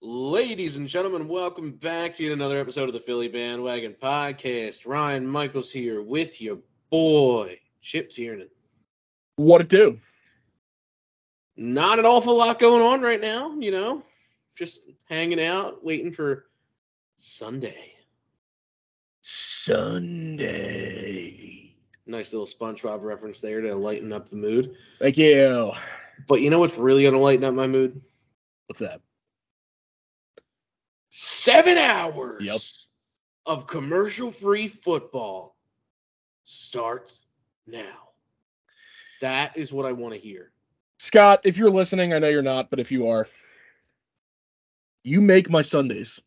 Ladies and gentlemen, welcome back to yet another episode of the Philly Bandwagon Podcast. Ryan Michaels here with your boy, Chip Tiernan. What it do? Not an awful lot going on right now, you know. Just hanging out, waiting for Sunday. Sunday. Nice little SpongeBob reference there to lighten up the mood. Thank you. But you know what's really gonna lighten up my mood? What's that? Seven hours Yep. of commercial-free football starts now. That is what I want to hear. Scott, if you're listening, I know you're not, but if you are, you make my Sundays.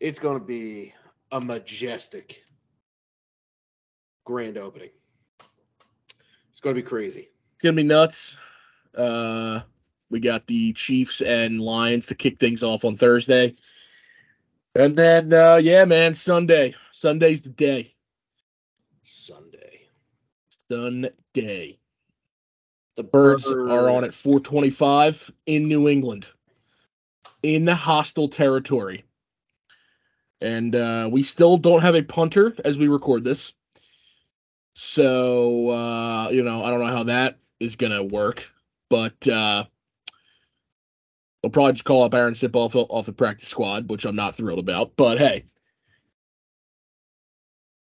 It's going to be a majestic grand opening. It's going to be crazy. It's gonna be nuts. Uh, we got the Chiefs and Lions to kick things off on Thursday, and then uh, yeah, man, Sunday. Sunday's the day. Sunday. Sunday. The Birds are on at 425 in New England, in hostile territory. And uh, we still don't have a punter as we record this. So, uh, you know, I don't know how that is going to work. But we'll probably just call up Arryn Siposs, off the practice squad, which I'm not thrilled about. But hey,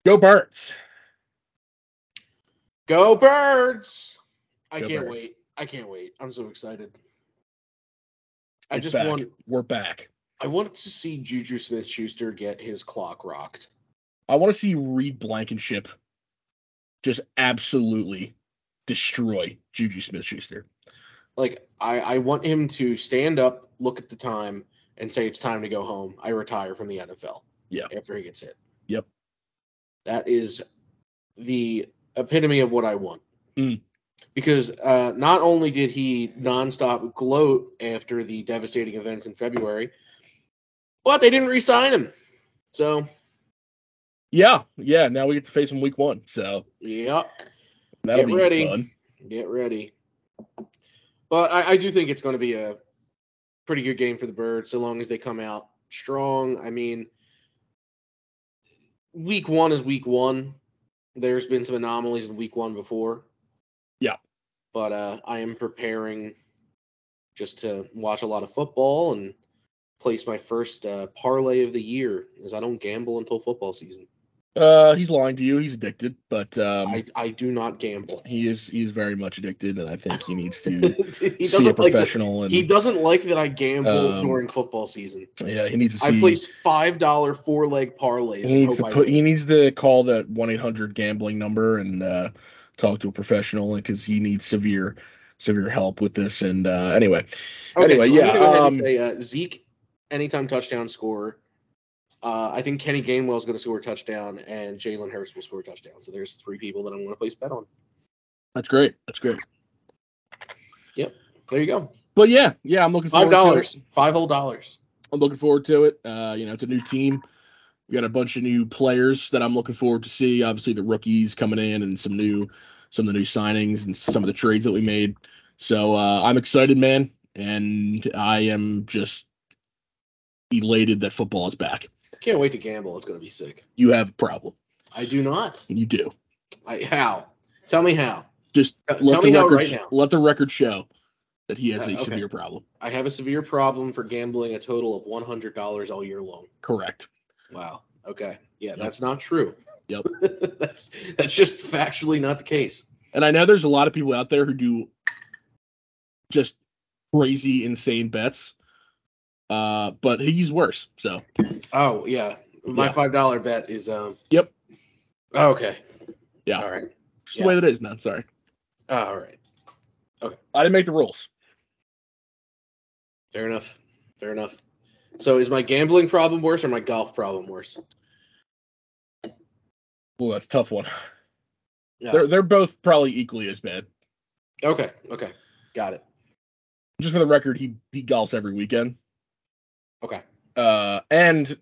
go Birds. Go Birds! I Go can't Birds. wait. I can't wait. I'm so excited. I It's just back. want We're back. I want to see Juju Smith Schuster get his clock rocked. I want to see Reed Blankenship just absolutely destroy Juju Smith Schuster. Like I, I want him to stand up, look at the time, and say it's time to go home. I retire from the NFL. Yeah. After he gets hit. Yep. That is the epitome of what I want. Mm. Because uh, not only did he nonstop gloat after the devastating events in February, but they didn't re-sign him. So, Yeah, yeah. Now we get to face him week one, so yep. that'll Get be ready. fun. Get ready. But I, I do think it's going to be a pretty good game for the Birds, so long as they come out strong. I mean, week one is week one. There's been some anomalies in week one before. Yeah. But uh, I am preparing just to watch a lot of football and place my first uh, parlay of the year, as I don't gamble until football season. Uh, he's lying to you. He's addicted, but um, I, I do not gamble. he is he is very much addicted, and I think he needs to he see a doesn't like that. professional. and He doesn't like that I gamble Um, during football season. yeah, he needs to See, I place five dollar four leg parlays. he needs to put. He needs to call that one eight hundred gambling number and uh, talk to a professional because he needs severe severe help with this. And uh, anyway, Okay, anyway, so yeah, um, say uh, Zeke anytime touchdown scorer. Uh, I think Kenny Gainwell is going to score a touchdown, and Jalen Hurts will score a touchdown. So there's three people that I'm going to place bet on. that's great. That's great. Yep. There you go. But yeah, yeah, I'm looking forward Five to it. dollars. Five whole dollars. I'm looking forward to it. Uh, you know, it's a new team. We got a bunch of new players that I'm looking forward to see. Obviously, the rookies coming in and some new, some of the new signings and some of the trades that we made. So uh, I'm excited, man, and I am just elated that football is back. Can't wait to gamble. It's going to be sick. You have a problem. I do not. You do. I how? Tell me how. Just Tell let the record right now. let the record show that he has Uh, a okay. severe problem. I have a severe problem for gambling a total of one hundred dollars all year long. Correct. Wow. Okay. Yeah, Yep. that's not true. Yep. that's that's just factually not the case. And I know there's a lot of people out there who do just crazy, insane bets. Uh, but he's worse. So Oh yeah, my Yeah. five dollar bet is um. Yep. Oh, okay. Yeah. All right. just the way that it is, man. Sorry. Oh, all right. Okay. I didn't make the rules. Fair enough. Fair enough. So is my gambling problem worse or my golf problem worse? Ooh, that's a tough one. Yeah. They're they're both probably equally as bad. Okay. Okay. Got it. Just for the record, he he golfs every weekend. Okay. Uh, and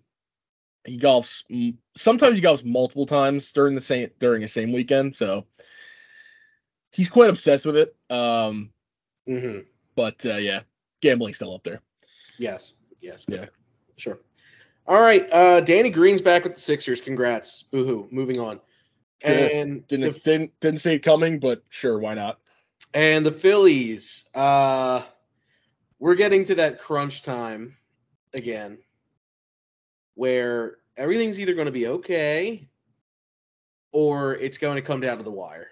he golfs. Sometimes he golfs multiple times during the same during a same weekend. So he's quite obsessed with it. Um, Mm-hmm. but uh, yeah, gambling's still up there. Yes. Yes. Yeah. Sure. All right. Uh, Danny Green's back with the Sixers. Congrats. Boohoo. Moving on. And Didn't the, didn't didn't see it coming, but sure, why not? and the Phillies. Uh, we're getting to that crunch time again, where everything's either going to be okay, or it's going to come down to the wire.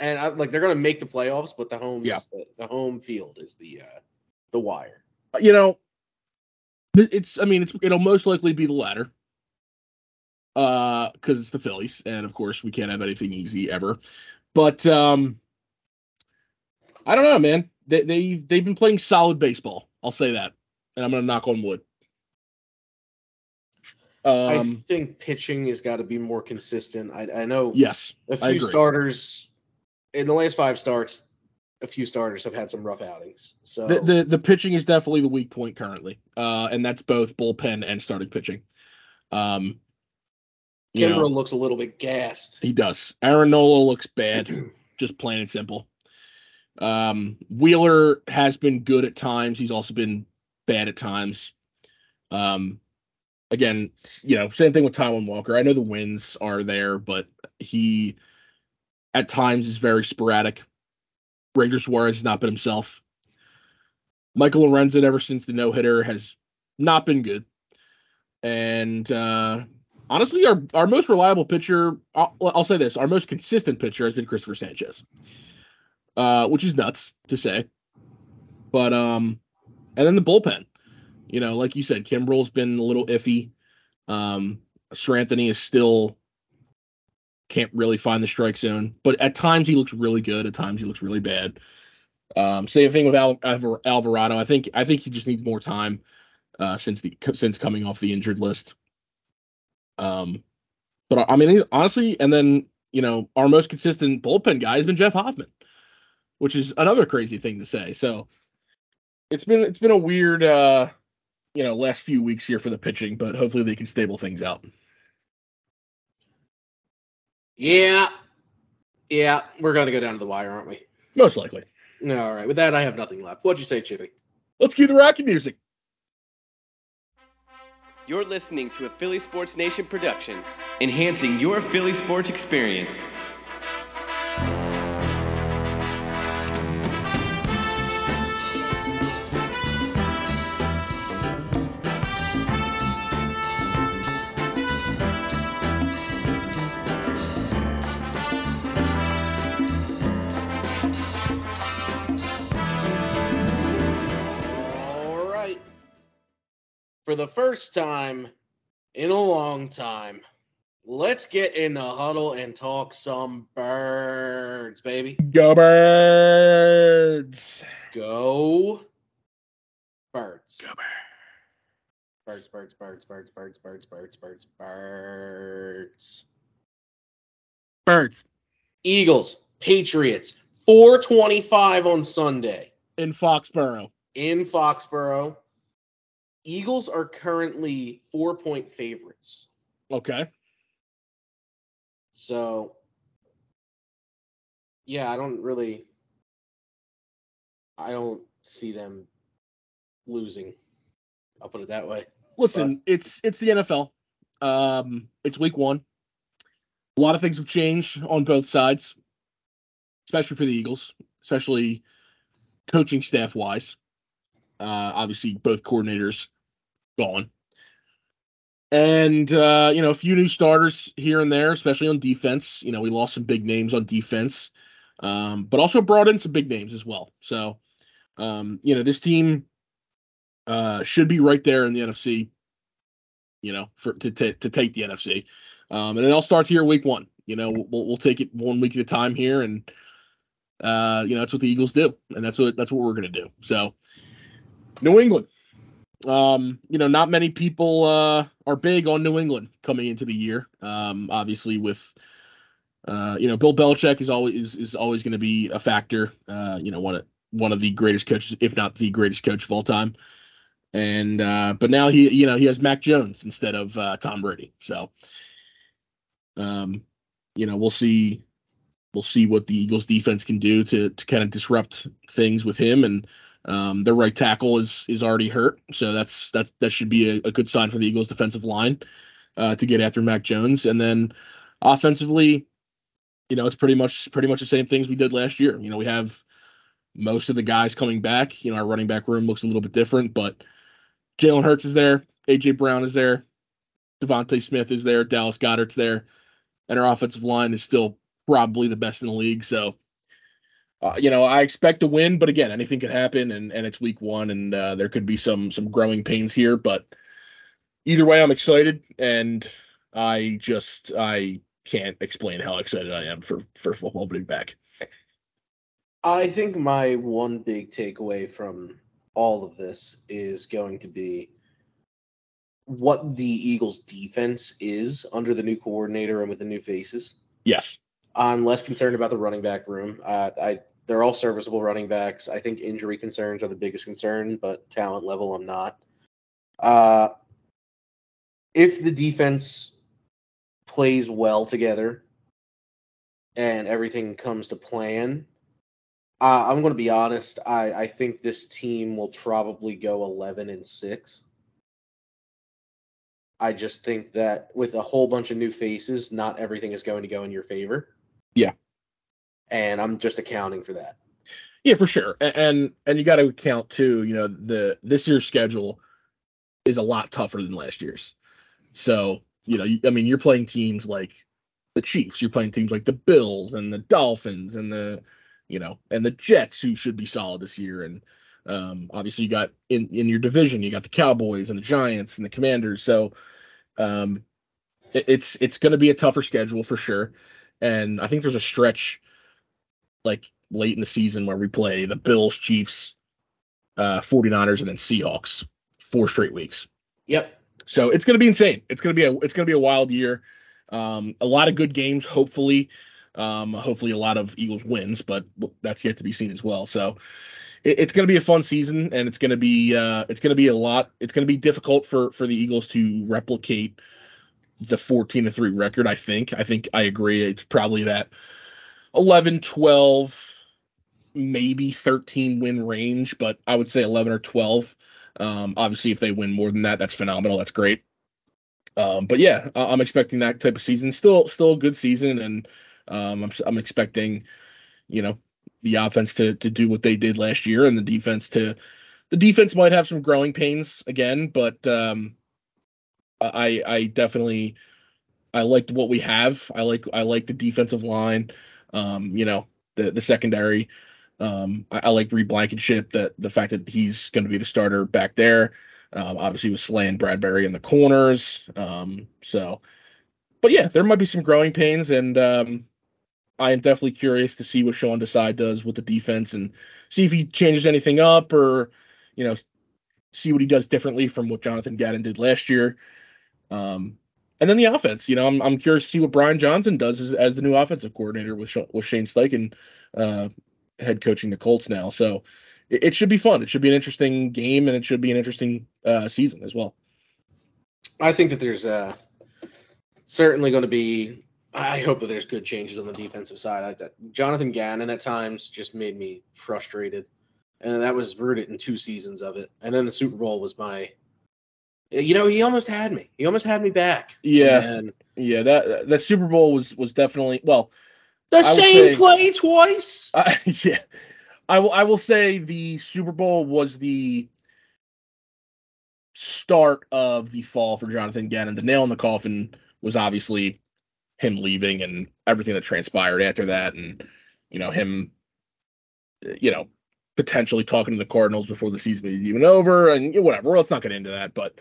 And I, like they're going to make the playoffs, but the home Yeah. the, home field is the uh, the wire. You know, it's I mean it's it'll most likely be the latter. Uh, because it's the Phillies, and of course we can't have anything easy ever. But um, I don't know, man. They they they've been playing solid baseball. I'll say that, and I'm gonna knock on wood. I Um, think pitching has got to be more consistent. I, I know yes, a I few starters in the last five starts. A few starters have had some rough outings. So the, the the pitching is definitely the weak point currently, uh, and that's both bullpen and starting pitching. Um, you know, looks a little bit gassed. He does. Aaron Nola looks bad, just plain and simple. Um, Wheeler has been good at times. He's also been bad at times. Um, again, you know, same thing with Taijuan Walker. I know the wins are there, but he at times is very sporadic. Ranger Suarez has not been himself. Michael Lorenzen, ever since the no hitter, has not been good. And uh, honestly, our our most reliable pitcher, I'll, I'll say this, our most consistent pitcher has been Cristopher Sanchez, uh, which is nuts to say. But um, and then the bullpen, you know, like you said, Kimbrel's been a little iffy. Um, Seranthony is still can't really find the strike zone, but at times he looks really good. At times he looks really bad. Um, same thing with Al- Alvar- Alvarado. I think I think he just needs more time uh, since the since coming off the injured list. Um, but I mean, honestly, and then you know, our most consistent bullpen guy has been Jeff Hoffman, which is another crazy thing to say. So it's been it's been a weird uh, you know last few weeks here for the pitching, but hopefully they can stable things out. Yeah, yeah, we're gonna go down to the wire, aren't we? Most likely. All right. With that, I have nothing left. What'd you say, Chippy? Let's cue the Rocky music. You're listening to a Philly Sports Nation production, enhancing your Philly sports experience. For the first time in a long time, let's get in the huddle and talk some birds, baby. Go birds. Go birds. Go Birds, birds, birds, birds, birds, birds, birds, birds, birds. Birds Eagles, Patriots, 425 on Sunday in Foxborough. in Foxborough. Eagles are currently four point favorites. Okay. So, yeah, I don't really, I don't see them losing. I'll put it that way. Listen, it's it's the NFL. Um, it's week one. A lot of things have changed on both sides, especially for the Eagles, especially coaching staff wise. Uh, obviously, both coordinators gone, and uh, you know a few new starters here and there, especially on defense. You know, we lost some big names on defense, um, but also brought in some big names as well. So, um, you know, this team uh, should be right there in the NFC. You know, for to ta- to take the NFC, um, and it all starts here week one. You know, we'll we'll take it one week at a time here, and uh, you know that's what the Eagles do, and that's what that's what we're gonna do. So, New England. Um, you know, not many people uh, are big on New England coming into the year. Um, obviously, with uh, you know, Bill Belichick is always is, is always going to be a factor. Uh, you know, one of one of the greatest coaches, if not the greatest coach of all time. And uh, but now he, you know, he has Mac Jones instead of uh, Tom Brady. So, um, you know, we'll see, we'll see what the Eagles defense can do to to kind of disrupt things with him. And Um, their right tackle is is already hurt, so that's that's that should be a, a good sign for the Eagles' defensive line uh, to get after Mac Jones. And then offensively, you know, it's pretty much pretty much the same things we did last year. You know, we have most of the guys coming back. You know, our running back room looks a little bit different, but Jalen Hurts is there, AJ Brown is there, DeVonta Smith is there, Dallas Goedert's there, and our offensive line is still probably the best in the league. So, uh, you know, I expect to win, but again, anything could happen, and and it's week one, and uh, there could be some some growing pains here. But either way, I'm excited, and I just I can't explain how excited I am for for football being back. I think my one big takeaway from all of this is going to be what the Eagles defense is under the new coordinator and with the new faces. Yes. I'm less concerned about the running back room. Uh, I they're all serviceable running backs. I think injury concerns are the biggest concern, but talent level I'm not. Uh, if the defense plays well together and everything comes to plan, uh, I'm going to be honest. I, I think this team will probably go 11 and six. I just think that with a whole bunch of new faces, not everything is going to go in your favor. Yeah. And I'm just accounting for that. Yeah, for sure. And and you got to account too, you know, the this year's schedule is a lot tougher than last year's. So, you know, I mean, you're playing teams like the Chiefs, you're playing teams like the Bills and the Dolphins and the, you know, and the Jets who should be solid this year and um, obviously you got in in your division, you got the Cowboys and the Giants and the Commanders. So, um, it, it's it's going to be a tougher schedule for sure. And I think there's a stretch like late in the season where we play the Bills, Chiefs, uh, 49ers, and then Seahawks four straight weeks. Yep. So it's going to be insane. It's going to be a it's going to be a wild year. Um, a lot of good games, hopefully. Um, hopefully a lot of Eagles wins, but that's yet to be seen as well. So it, it's going to be a fun season, and it's going to be uh, it's going to be a lot. It's going to be difficult for for the Eagles to replicate the 14 to 3 record. I think. I think I agree. It's probably that 11, 12, maybe 13 win range, but I would say 11 or 12. Um, obviously, if they win more than that, that's phenomenal. That's great. Um, but yeah, I'm expecting that type of season. Still, still a good season, and um, I'm, I'm expecting, you know, the offense to to do what they did last year, and the defense to the defense might have some growing pains again, but um, I I definitely I liked what we have. I like I like the defensive line. Um, you know, the the secondary. Um, I, I like Reed Blankenship that the fact that he's going to be the starter back there. Um, obviously with Slay and Bradberry in the corners. Um, so, but yeah, there might be some growing pains, and um, I am definitely curious to see what Sean Desai does with the defense and see if he changes anything up or, you know, see what he does differently from what Jonathan Gannon did last year. Um, and then the offense, you know, I'm, I'm curious to see what Brian Johnson does as, as the new offensive coordinator with, with Shane Steichen uh, head coaching the Colts now. So it, it, should be fun. It should be an interesting game and it should be an interesting uh, season as well. I think that there's uh, certainly going to be. I hope that there's good changes on the defensive side. I, Jonathan Gannon at times just made me frustrated, and that was rooted in two seasons of it. And then the Super Bowl was my you know, he almost had me. He almost had me back. Yeah. And yeah, that that Super Bowl was was definitely well. The I same say, play twice. Uh, yeah. I will I will say the Super Bowl was the start of the fall for Jonathan Gannon. The nail in the coffin was obviously him leaving and everything that transpired after that and you know him you know potentially talking to the Cardinals before the season is even over and whatever. Well, let's not get into that, but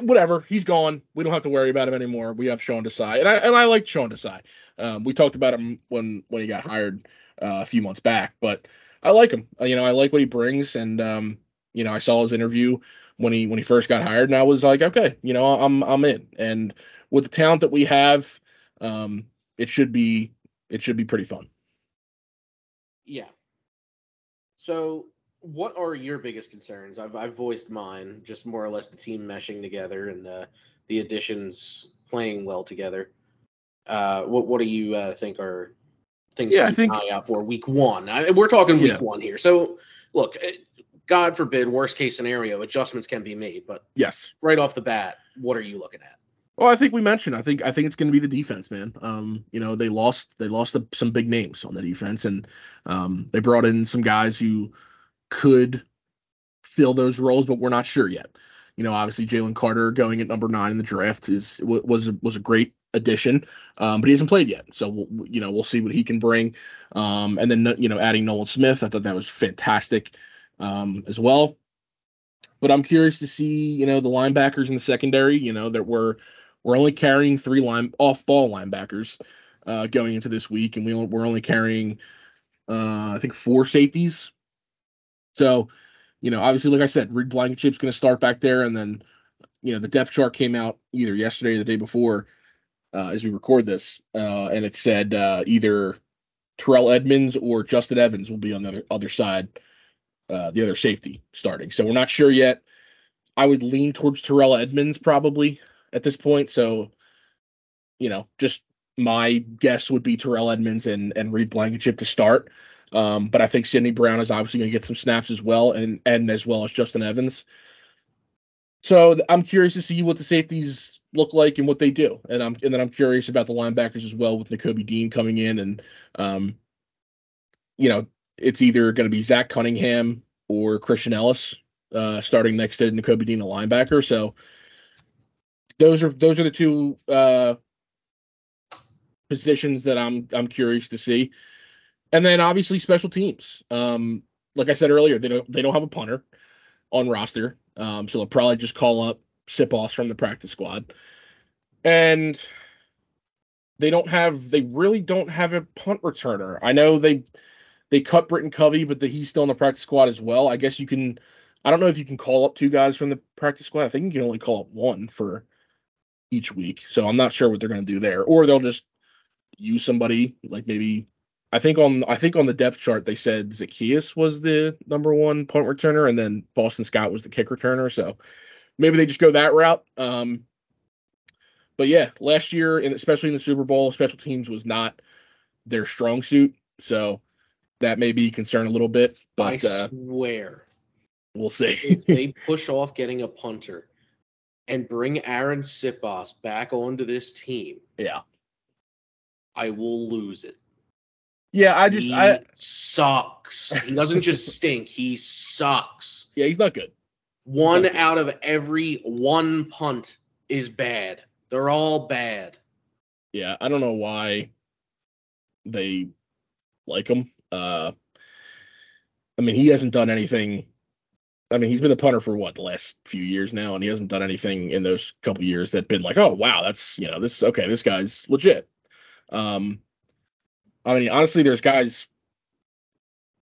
whatever. He's gone. We don't have to worry about him anymore. We have Sean Desai, and I and I like Sean Desai. Um, we talked about him when when he got hired uh, a few months back, but I like him. Uh, you know, I like what he brings, and um, you know, I saw his interview when he when he first got hired, and I was like, okay, you know, I'm I'm in. And with the talent that we have, um, it should be it should be pretty fun. Yeah. So what are your biggest concerns? I've I've voiced mine, just more or less the team meshing together and uh, the additions playing well together. Uh, what what do you uh, think are things yeah, think, eye out for week one? I, we're talking week yeah. one here, so look, eh, God forbid, worst case scenario, adjustments can be made. But Yes. right off the bat, what are you looking at? Well, I think we mentioned. I think I think it's going to be the defense, man. Um, you know, they lost they lost a, some big names on the defense, and um, they brought in some guys who could fill those roles, but we're not sure yet. You know, obviously Jalen Carter going at number nine in the draft is was was a great addition, um, but he hasn't played yet. So we'll, you know we'll see what he can bring. Um, and then you know adding Nolan Smith, I thought that was fantastic um, as well. But I'm curious to see you know the linebackers in the secondary. You know that we're we're only carrying three line off ball linebackers uh, going into this week, and we we're only carrying uh, I think four safeties. So you know, obviously, like I said, Reed Blankenship's going to start back there, and then, you know, the depth chart came out either yesterday or the day before, uh, as we record this, uh, and it said uh, either Terrell Edmunds or Justin Evans will be on the other, other side, uh, the other safety starting. So we're not sure yet. I would lean towards Terrell Edmunds probably at this point. So, you know, just my guess would be Terrell Edmunds and and Reed Blankenship to start. Um, but I think Sydney Brown is obviously going to get some snaps as well, and and as well as Justin Evans. So I'm curious to see what the safeties look like and what they do, and I'm and then I'm curious about the linebackers as well with Nakobe Dean coming in, and um, you know, it's either going to be Zach Cunningham or Christian Ellis uh, starting next to Nakobe Dean, a linebacker. So those are those are the two uh, positions that I'm I'm curious to see. And then obviously special teams. Um, like I said earlier, they don't they don't have a punter on roster, um, so they'll probably just call up Siposs from the practice squad, and they don't have they really don't have a punt returner. I know they they cut Britton Covey, but the, he's still in the practice squad as well. I guess you can. I don't know if you can call up two guys from the practice squad. I think you can only call up one for each week. So I'm not sure what they're going to do there, or they'll just use somebody like maybe I think on I think on the depth chart they said Zaccheaus was the number one punt returner, and then Boston Scott was the kick returner. So maybe they just go that route. Um, but yeah, last year, and especially in the Super Bowl, special teams was not their strong suit. So that may be concern a little bit. But I uh, swear, we'll see. if they push off getting a punter and bring Arryn Siposs back onto this team, yeah, I will lose it. yeah. I just he I sucks. He doesn't just stink. He sucks. yeah, he's not good. One Okay. out of every one punt is bad. They're all bad. Yeah, I don't know why they like him. Uh, I mean, he hasn't done anything. I mean, he's been the punter for what the last few years now, and he hasn't done anything in those couple years that been like, oh wow, that's you know this okay, this guy's legit. Um, I mean, honestly, there's guys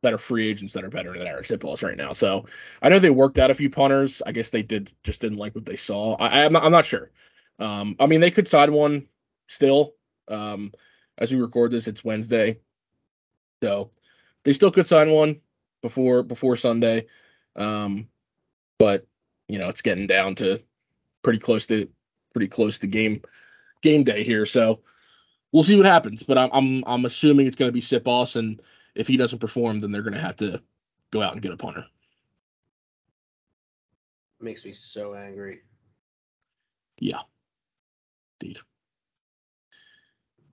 that are free agents that are better than Eric Siposs right now. So I know they worked out a few punters. I guess they did just didn't like what they saw. I, I'm not, I'm not sure. Um, I mean, they could sign one still. Um, as we record this, it's Wednesday, so they still could sign one before before Sunday. Um, but you know, it's getting down to pretty close to pretty close to game game day here, so we'll see what happens. But I'm I'm I'm assuming it's going to be Siposs, and if he doesn't perform, then they're going to have to go out and get a punter. Makes me so angry. Yeah, indeed.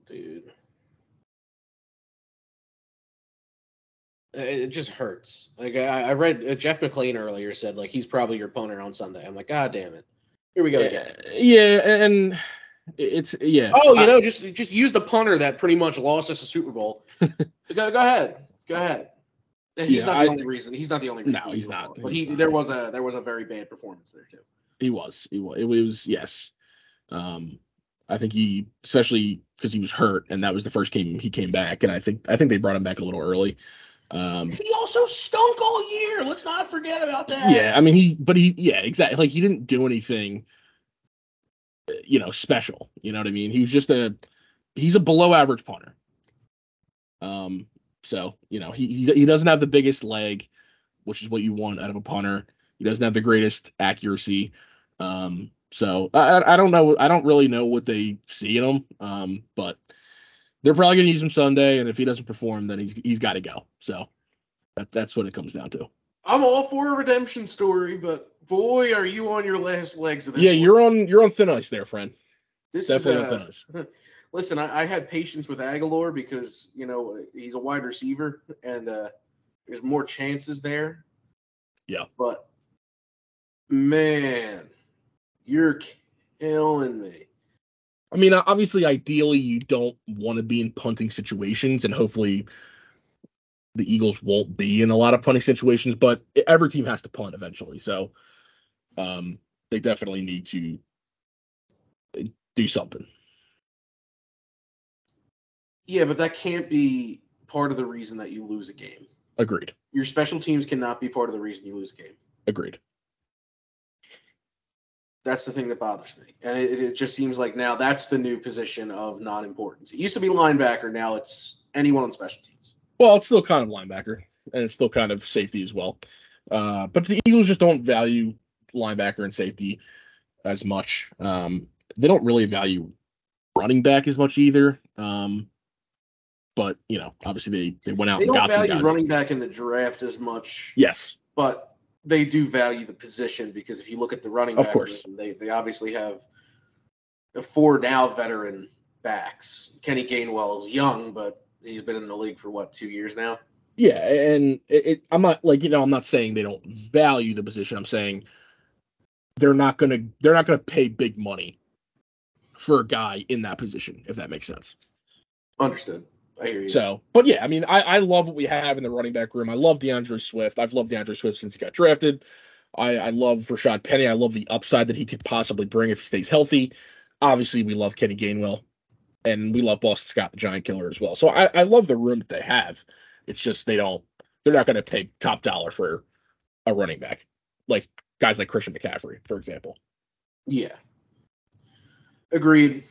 dude. It just hurts. Like I, I read uh, Jeff McLane earlier said like he's probably your punter on Sunday. I'm like, God damn it. Here we go again. Yeah, and it's yeah. Oh, you know, just just use the punter that pretty much lost us a Super Bowl. go, go ahead, go ahead. He's Yeah, not the I- only reason. He's not the only reason. No, he's not. But He's he not. there was a there was a very bad performance there too. He was. He was. It was yes. Um, I think he, especially because he was hurt, and that was the first game he came back, and I think I think they brought him back a little early. Um, He also stunk all year. Let's not forget about that. yeah, I mean he, but he, yeah, exactly. Like he didn't do anything, uh, you know, special. You know what I mean? He was just a, he's a below average punter. Um, so you know he he, he doesn't have the biggest leg, which is what you want out of a punter. He doesn't have the greatest accuracy. Um, so I I- I don't know I don't really know what they see in him. Um, but they're probably gonna use him Sunday, and if he doesn't perform, then he's he's got to go. So that that's what it comes down to. I'm all for a redemption story, but boy, are you on your last legs of this. Yeah, one. you're on you're on thin ice there, friend. this Definitely is, on uh, thin ice. Listen, I, I had patience with Reagor because you know he's a wide receiver and uh, there's more chances there. Yeah. But man, you're killing me. I mean, obviously, ideally, you don't want to be in punting situations, and hopefully, the Eagles won't be in a lot of punting situations. But every team has to punt eventually, so um, they definitely need to do something. Yeah, but that can't be part of the reason that you lose a game. Agreed. Your special teams cannot be part of the reason you lose a game. Agreed. That's the thing that bothers me. And it, it just seems like now that's the new position of non importance. It used to be linebacker, now it's anyone on special teams. Well, it's still kind of linebacker, and it's still kind of safety as well. Uh, but the Eagles just don't value linebacker and safety as much. Um, they don't really value running back as much either. Um, but you know, obviously they they went out They and don't got value running back in the draft as much, Yes, but they do value the position because if you look at the running Of back course. room, they they obviously have the four now veteran backs. Kenny Gainwell is young, but he's been in the league for what two years now. yeah, and it, it, I'm not like you know I'm not saying they don't value the position. I'm saying they're not gonna they're not gonna pay big money for a guy in that position if that makes sense. Understood. I hear you. So, but yeah, I mean, I, I love what we have in the running back room. I love D'Andre Swift. I've loved D'Andre Swift since he got drafted. I, I love Rashad Penny. I love the upside that he could possibly bring if he stays healthy. Obviously, we love Kenny Gainwell, and we love Boston Scott, the Giant Killer, as well. So I, I love the room that they have. It's just they don't. They're not going to pay top dollar for a running back, like guys like Christian McCaffrey, for example. Yeah. Agreed.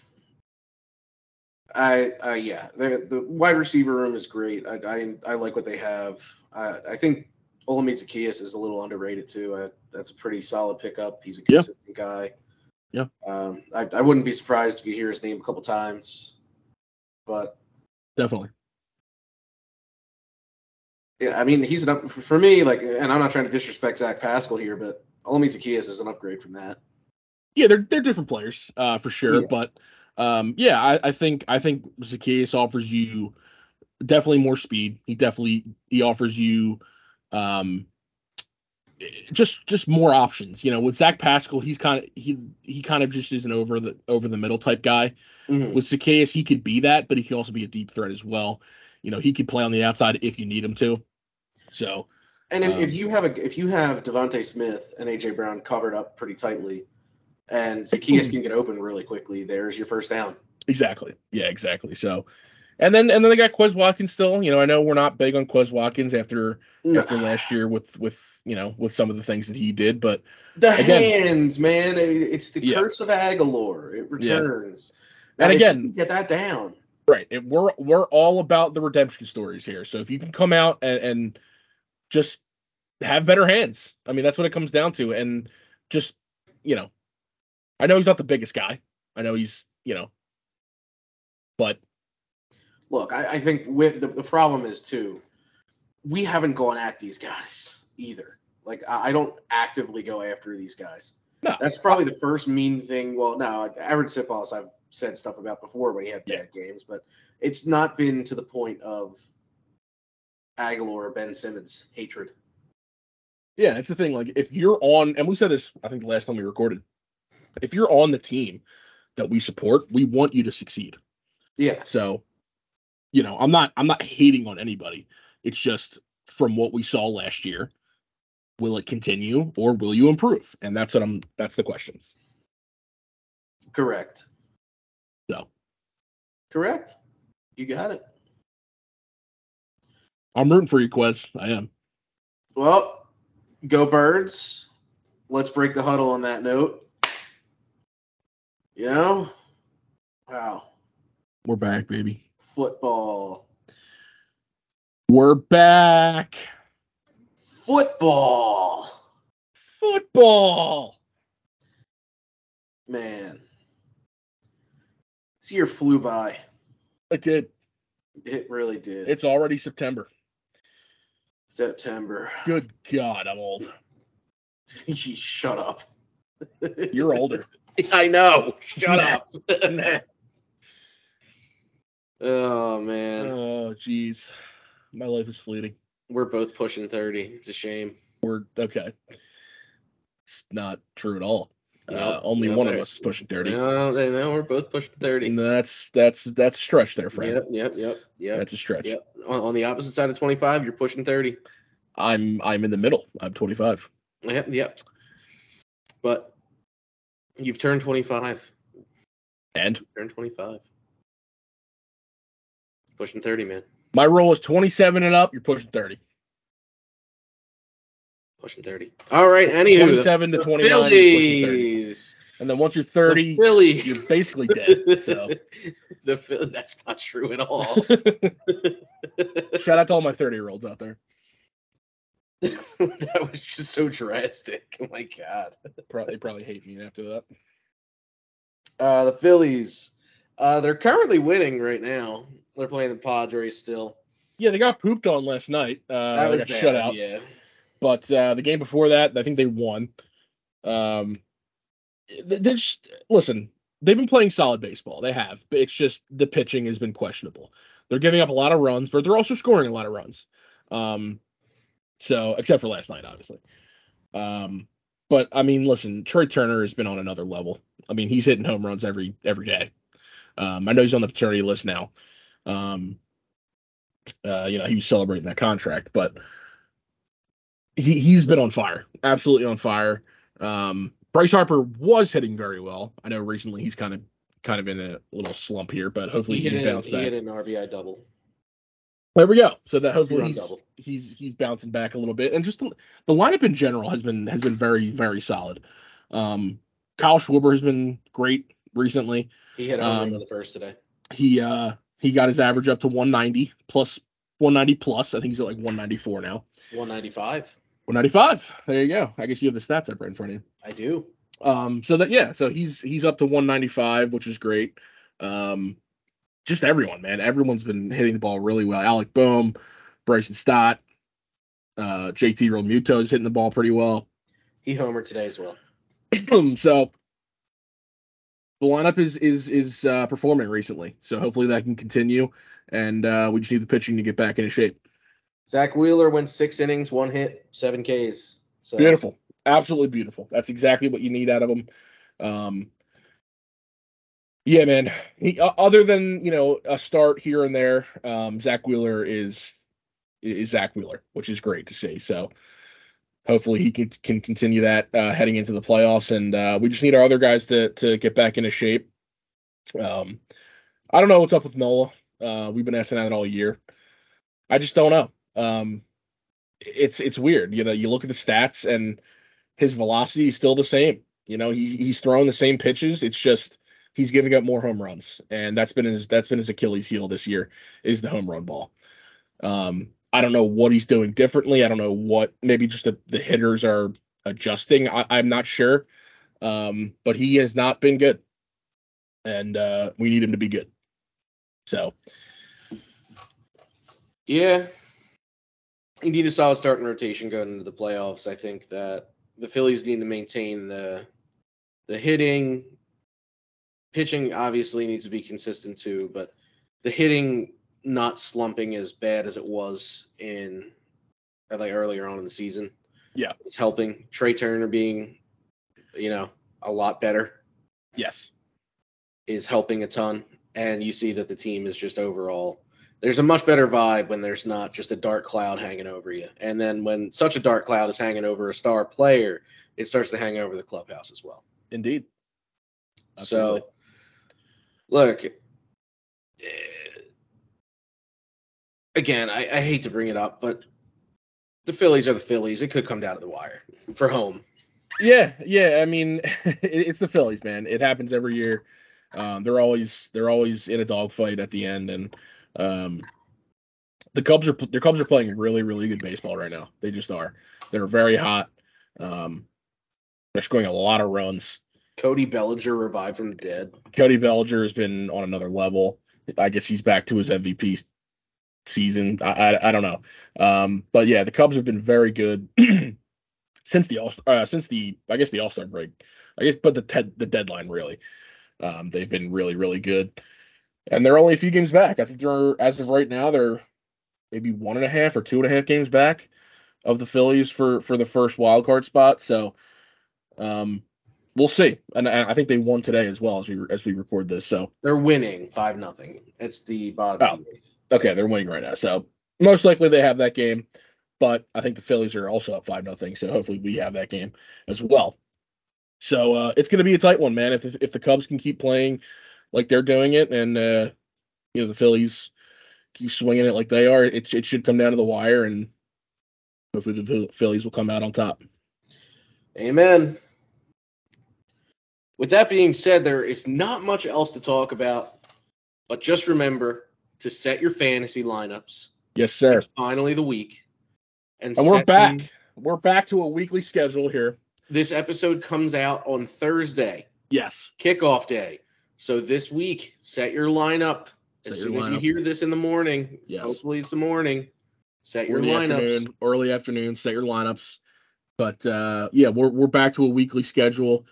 I, I yeah, the the wide receiver room is great. I I, I like what they have. I, I think Olamide Zaccheaus is a little underrated too. I, that's a pretty solid pickup. He's a Yeah. consistent guy. Yeah. Um, I, I wouldn't be surprised if you hear his name a couple times, but Definitely. yeah, I mean he's an up for me. Like, and I'm not trying to disrespect Zach Pascal here, but Olamide Zaccheaus is an upgrade from that. Yeah, they're they're different players, uh, for sure. Yeah. But um, yeah, I, I think I think Zaccheaus offers you definitely more speed. He definitely he offers you um just just more options. You know, with Zach Pascal, he's kind of he he kind of just is an over the over the middle type guy. Mhm. With Zaccheaus, he could be that, but he can also be a deep threat as well. You know, he could play on the outside if you need him to. So And if, Um, if you have a if you have DeVonta Smith and AJ Brown covered up pretty tightly, and Zaccheaus can get open really quickly, there's your first down. Exactly. Yeah, exactly. So, and then and then they got Quez Watkins still. You know, I know we're not big on Quez Watkins after after last year with with you know with some of the things that he did, but The Again- hands, man. It's the Yeah. curse of Reagor. It Yeah. returns. And again- get that down. right, it, we're we're all about the redemption stories here. So if you can come out and, and just have better hands, I mean that's what it comes down to, and just you know, I know he's not the biggest guy. I know he's you know, but Look, I, I think with the, the problem is too, we haven't gone at these guys either. Like I, I don't actively go after these guys. no, That's probably the first mean thing. Well, no, Arryn Siposs I've said stuff about before when he had Yeah. bad games, but it's not been to the point of Reagor or Ben Simmons hatred. Yeah, it's the thing. Like, if you're on, and we said this, I think the last time we recorded, if you're on the team that we support, we want you to succeed. Yeah. So, you know, I'm not, I'm not hating on anybody. It's just from what we saw last year, will it continue or will you improve? And that's what I'm. That's the question. Correct. So, Correct. You got it. I'm rooting for you, Quez. I am. Well, go birds. Let's break the huddle on that note. You know? Wow. We're back, baby. Football. We're back. Football. Football. Man. This year flew by. It did. It really did. It's already September. September. Good God, I'm old. Shut up. You're older. I know. Shut up. oh man, Oh, jeez. My life is fleeting. we're both pushing thirty. It's a shame. We're okay. It's not true at all. uh, only yep, one of us is pushing 30. No, they know we're both pushing thirty. And that's that's that's a stretch there, friend. Yep, yep, yep, yep. That's a stretch. Yep. On, on the opposite side of twenty-five, you're pushing thirty. I'm I'm in the middle. I'm 25. Yep, yep. But you've turned twenty-five. And Turned twenty-five. Pushing thirty, man. my role is 27 and up. You're pushing 30. Pushing thirty. All right. Anywho, 27 to the 29, you're pushing 30. Phillies. And then once you're 30, The you're basically dead. So the that's not true at all. shout out to all my 30 year olds out there. that was just so drastic. Oh my god. Probably, they probably hate me after that. Uh, the Phillies. Uh, they're currently winning right now. They're playing the Padres still. Yeah, they got pooped on last night. Uh, they got bad, shut out. Yeah. But uh, the game before that, I think they won. Um, they're just listen. They've been playing solid baseball. They have, but it's just the pitching has been questionable. They're giving up a lot of runs, but they're also scoring a lot of runs. Um, so except for last night, obviously. Um, but I mean, listen, Trea Turner has been on another level. I mean, he's hitting home runs every every day. Um, I know he's on the paternity list now. Um, uh, you know, he was celebrating that contract, but he he's been on fire, absolutely on fire. Um, Bryce Harper was hitting very well. I know recently he's kind of kind of in a little slump here, but hopefully He he, can an, bounce he hit an RBI double. There we go. So that hopefully he's, he's he's bouncing back a little bit, and just the, the lineup in general has been has been very very solid. Um, Kyle Schwarber has been great recently. He hit a home run Um, in the first today. He uh he got his average up to 190 plus 190 plus. I think he's at like 194 now. 195. 195. There you go. I guess you have the stats up right in front of you. I do. Um, so that yeah, so he's he's up to 195, which is great. Um, just everyone, man, everyone's been hitting the ball really well. Alec Bohm, Bryson Stott, uh, JT is hitting the ball pretty well. He homered today as well. so the lineup is is is uh, performing recently, so hopefully that can continue. And uh, we just need the pitching to get back into shape. Zack Wheeler went six innings, one hit, seven Ks. So Beautiful, absolutely beautiful. That's exactly what you need out of him. Um, yeah, man. He, other than you know a start here and there, um, Zack Wheeler is is Zack Wheeler, which is great to see. So hopefully he can can continue that uh, heading into the playoffs, and uh, we just need our other guys to to get back into shape. Um, I don't know what's up with Nola. Uh, we've been asking that all year. I just don't know. Um, it's it's weird. You know, you look at the stats and his velocity is still the same. You know, he he's throwing the same pitches. It's just he's giving up more home runs, and that's been his that's been his Achilles heel this year is the home run ball. Um, I don't know what he's doing differently. I don't know what maybe just the, the hitters are adjusting. I, I'm not sure. Um, but he has not been good, and uh, we need him to be good. So Yeah. You need a solid starting rotation going into the playoffs. I think that the Phillies need to maintain the the hitting. Pitching obviously needs to be consistent too, but the hitting not slumping as bad as it was in uh, like earlier on in the season. Yeah. It's helping. Trea Turner being, you know, a lot better yes, is helping a ton. And you see that the team is just overall there's a much better vibe when there's not just a dark cloud hanging over you. And then when such a dark cloud is hanging over a star player, it starts to hang over the clubhouse as well. indeed. Absolutely. So look eh, again, I, I hate to bring it up, but the Phillies are the Phillies. It could come down to the wire for home. Yeah, yeah. I mean, it, it's the Phillies, man. It happens every year. Um, they're always they're always in a dogfight at the end, and um, the Cubs are the Cubs are playing really really good baseball right now. They just are. They're very hot. Um, they're scoring a lot of runs. Cody Bellinger revived from the dead. Cody Bellinger has been on another level. I guess he's back to his MVP season. I, I, I don't know. Um, but yeah, the Cubs have been very good since the all uh, since the I guess the All Star break. I guess, but the te- the deadline really. Um, they've been really really good, and they're only a few games back. I think they're as of right now they're maybe one and a half or two and a half games back of the Phillies for for the first wild card spot. So, um, we'll see. And, I think they won today as well as we as we record this. So They're winning five nothing. It's the bottom Oh. of the eighth. okay, they're winning right now. So most likely they have that game, but I think the Phillies are also up five nothing. So hopefully we have that game as well. So uh, it's going to be a tight one, man. If if the Cubs can keep playing like they're doing it, and uh, you know the Phillies keep swinging it like they are, it it should come down to the wire, and hopefully the Phillies will come out on top. Amen. With that being said, there is not much else to talk about, but just remember to set your fantasy lineups. Yes, sir. It's finally the week. And, And we're back. them- We're back to a weekly schedule here. This episode comes out on Thursday, Yes. kickoff day. So this week, set your lineup. Set as your soon as you hear this in the morning, Yes. hopefully it's the morning, set Or your lineups. afternoon, early afternoon, set your lineups. But uh, yeah, we're we're back to a weekly schedule.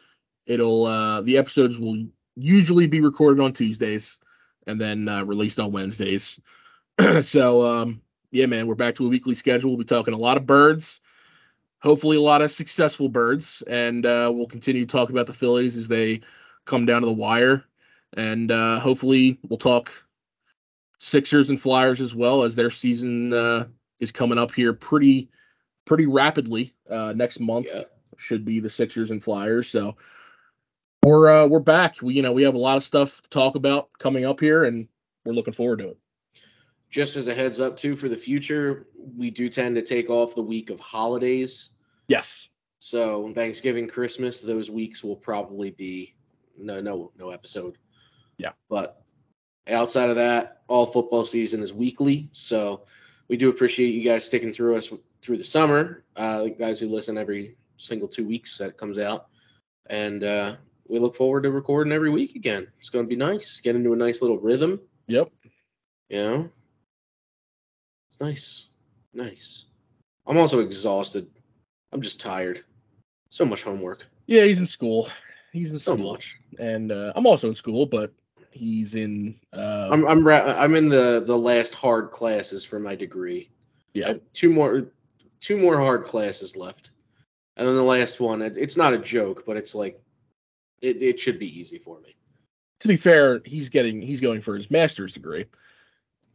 It'll uh, the episodes will usually be recorded on Tuesdays and then uh, released on Wednesdays. so um, yeah, man, we're back to a weekly schedule. We'll be talking a lot of birds, hopefully a lot of successful birds, and uh, we'll continue to talk about the Phillies as they come down to the wire, and uh, hopefully we'll talk Sixers and Flyers as well as their season uh, is coming up here pretty pretty rapidly. Uh, next month Yeah. should be the Sixers and Flyers. So we're uh, we're back. We you know we have a lot of stuff to talk about coming up here, and we're looking forward to it. Just as a heads up too for the future, we do tend to take off the week of holidays. Yes. So Thanksgiving, Christmas, those weeks will probably be no no no episode. Yeah. But outside of that, all football season is weekly. So we do appreciate you guys sticking through us through the summer. Uh, the guys who listen every single two weeks that comes out, and uh, we look forward to recording every week again. It's going to be nice. Get into a nice little rhythm. Yep. You know, it's nice, nice. I'm also exhausted. I'm just tired. So much homework. Yeah, he's in school. He's in So school, much. and uh, I'm also in school, but he's in. Uh, I'm I'm ra- I'm in the the last hard classes for my degree. Yeah. I have two more two more hard classes left, and then the last one. It, it's not a joke, but it's like it it should be easy for me. to be fair, he's getting he's going for his master's degree,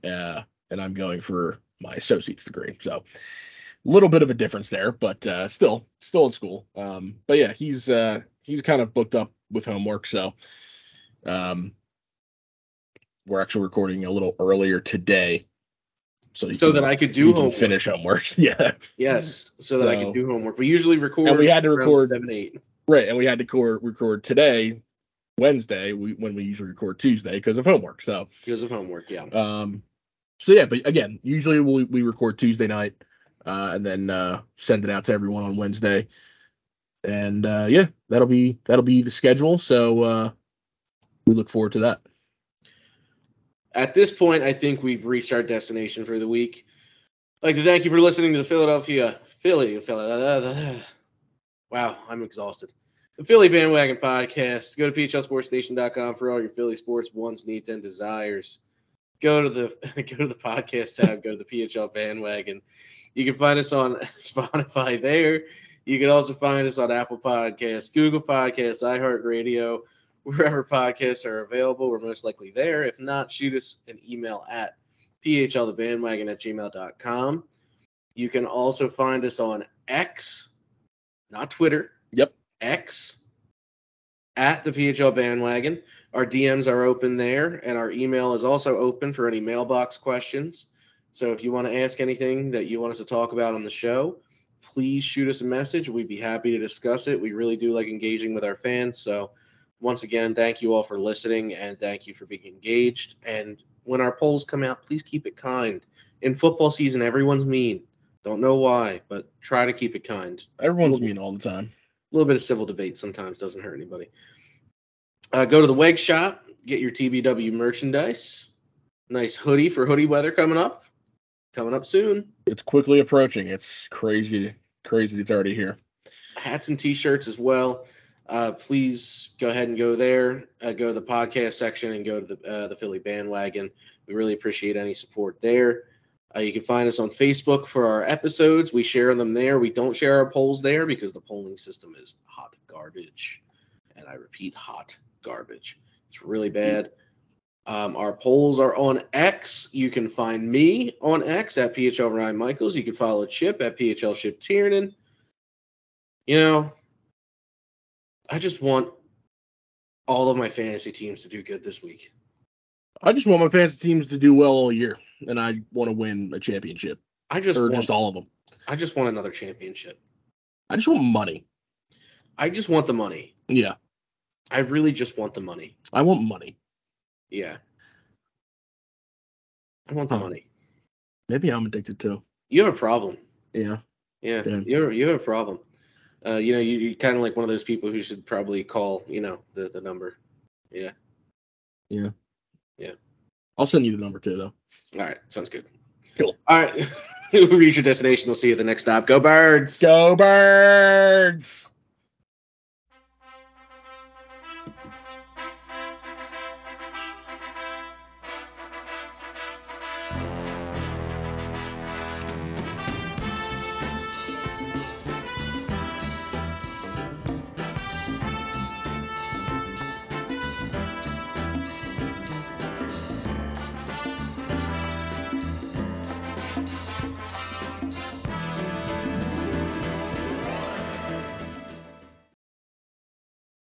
uh, and I'm going for my associate's degree. So a little bit of a difference there, but uh, still still in school. Um, but yeah, he's uh, he's kind of booked up with homework, so um, we're actually recording a little earlier today. So, So can- that I could do homework. finish homework. yeah, Yes, so that I So- could do homework. We usually record. And we had to record- seven eight. Right. And we had to record record today, Wednesday, we, when we usually record Tuesday because of homework. So because of homework. Yeah. Um, so yeah, but again, usually we, we record Tuesday night, uh, and then uh, send it out to everyone on Wednesday. And uh, yeah, that'll be that'll be the schedule. So uh, we look forward to that. At this point, I think we've reached our destination for the week. I'd like to thank you for listening to the Philadelphia Philly. Philly, wow, I'm exhausted. The Philly Bandwagon Podcast. Go to phlsportsnation.com for all your Philly sports wants, needs, and desires. Go to the go to the podcast tab. Go to the PHL Bandwagon. You can find us on Spotify there. You can also find us on Apple Podcasts, Google Podcasts, iHeartRadio, wherever podcasts are available. We're most likely there. If not, shoot us an email at phlthebandwagon at gmail.com. You can also find us on X, not Twitter. Yep. X at the PHL bandwagon. Our DMs are open there, and our email is also open for any mailbox questions. So if you want to ask anything that you want us to talk about on the show, please shoot us a message. We'd be happy to discuss it. We really do like engaging with our fans. So once again, thank you all for listening and thank you for being engaged. And when our polls come out, please keep it kind. In football season, everyone's mean. Don't know why, but try to keep it kind. Everyone's mean all the time. A little bit of civil debate sometimes doesn't hurt anybody. Uh, go to the Weg Shop, get your TBW merchandise. Nice hoodie for hoodie weather coming up. coming up soon. It's quickly approaching. It's crazy, crazy. It's already here. Hats and t-shirts as well. Uh, please go ahead and go there. Uh, go to the podcast section and go to the uh, the Philly bandwagon. We really appreciate any support there. Uh, you can find us on Facebook for our episodes. We share them there. We don't share our polls there because the polling system is hot garbage. And I repeat, hot garbage. It's really bad. Um, our polls are on X. You can find me on X at PHL Ryan Michaels. You can follow Chip at PHL Chip Tiernan. You know, I just want all of my fantasy teams to do good this week. I just want my fantasy teams to do well all year, and I want to win a championship, I just or want, just all of them. I just want another championship. I just want money. I just want the money. Yeah, I really just want the money. I want money. Yeah. I want the Huh. money. Maybe I'm addicted too. You have a problem. Yeah. Yeah. Damn. You're you have a problem. Uh, you know, you, you're kind of like one of those people who should probably call, you know, the, the number. Yeah. Yeah. Yeah. I'll send you the number too, though. All right. Sounds good. Cool. All right. we reach your destination. We'll see you at the next stop. Go birds. Go birds!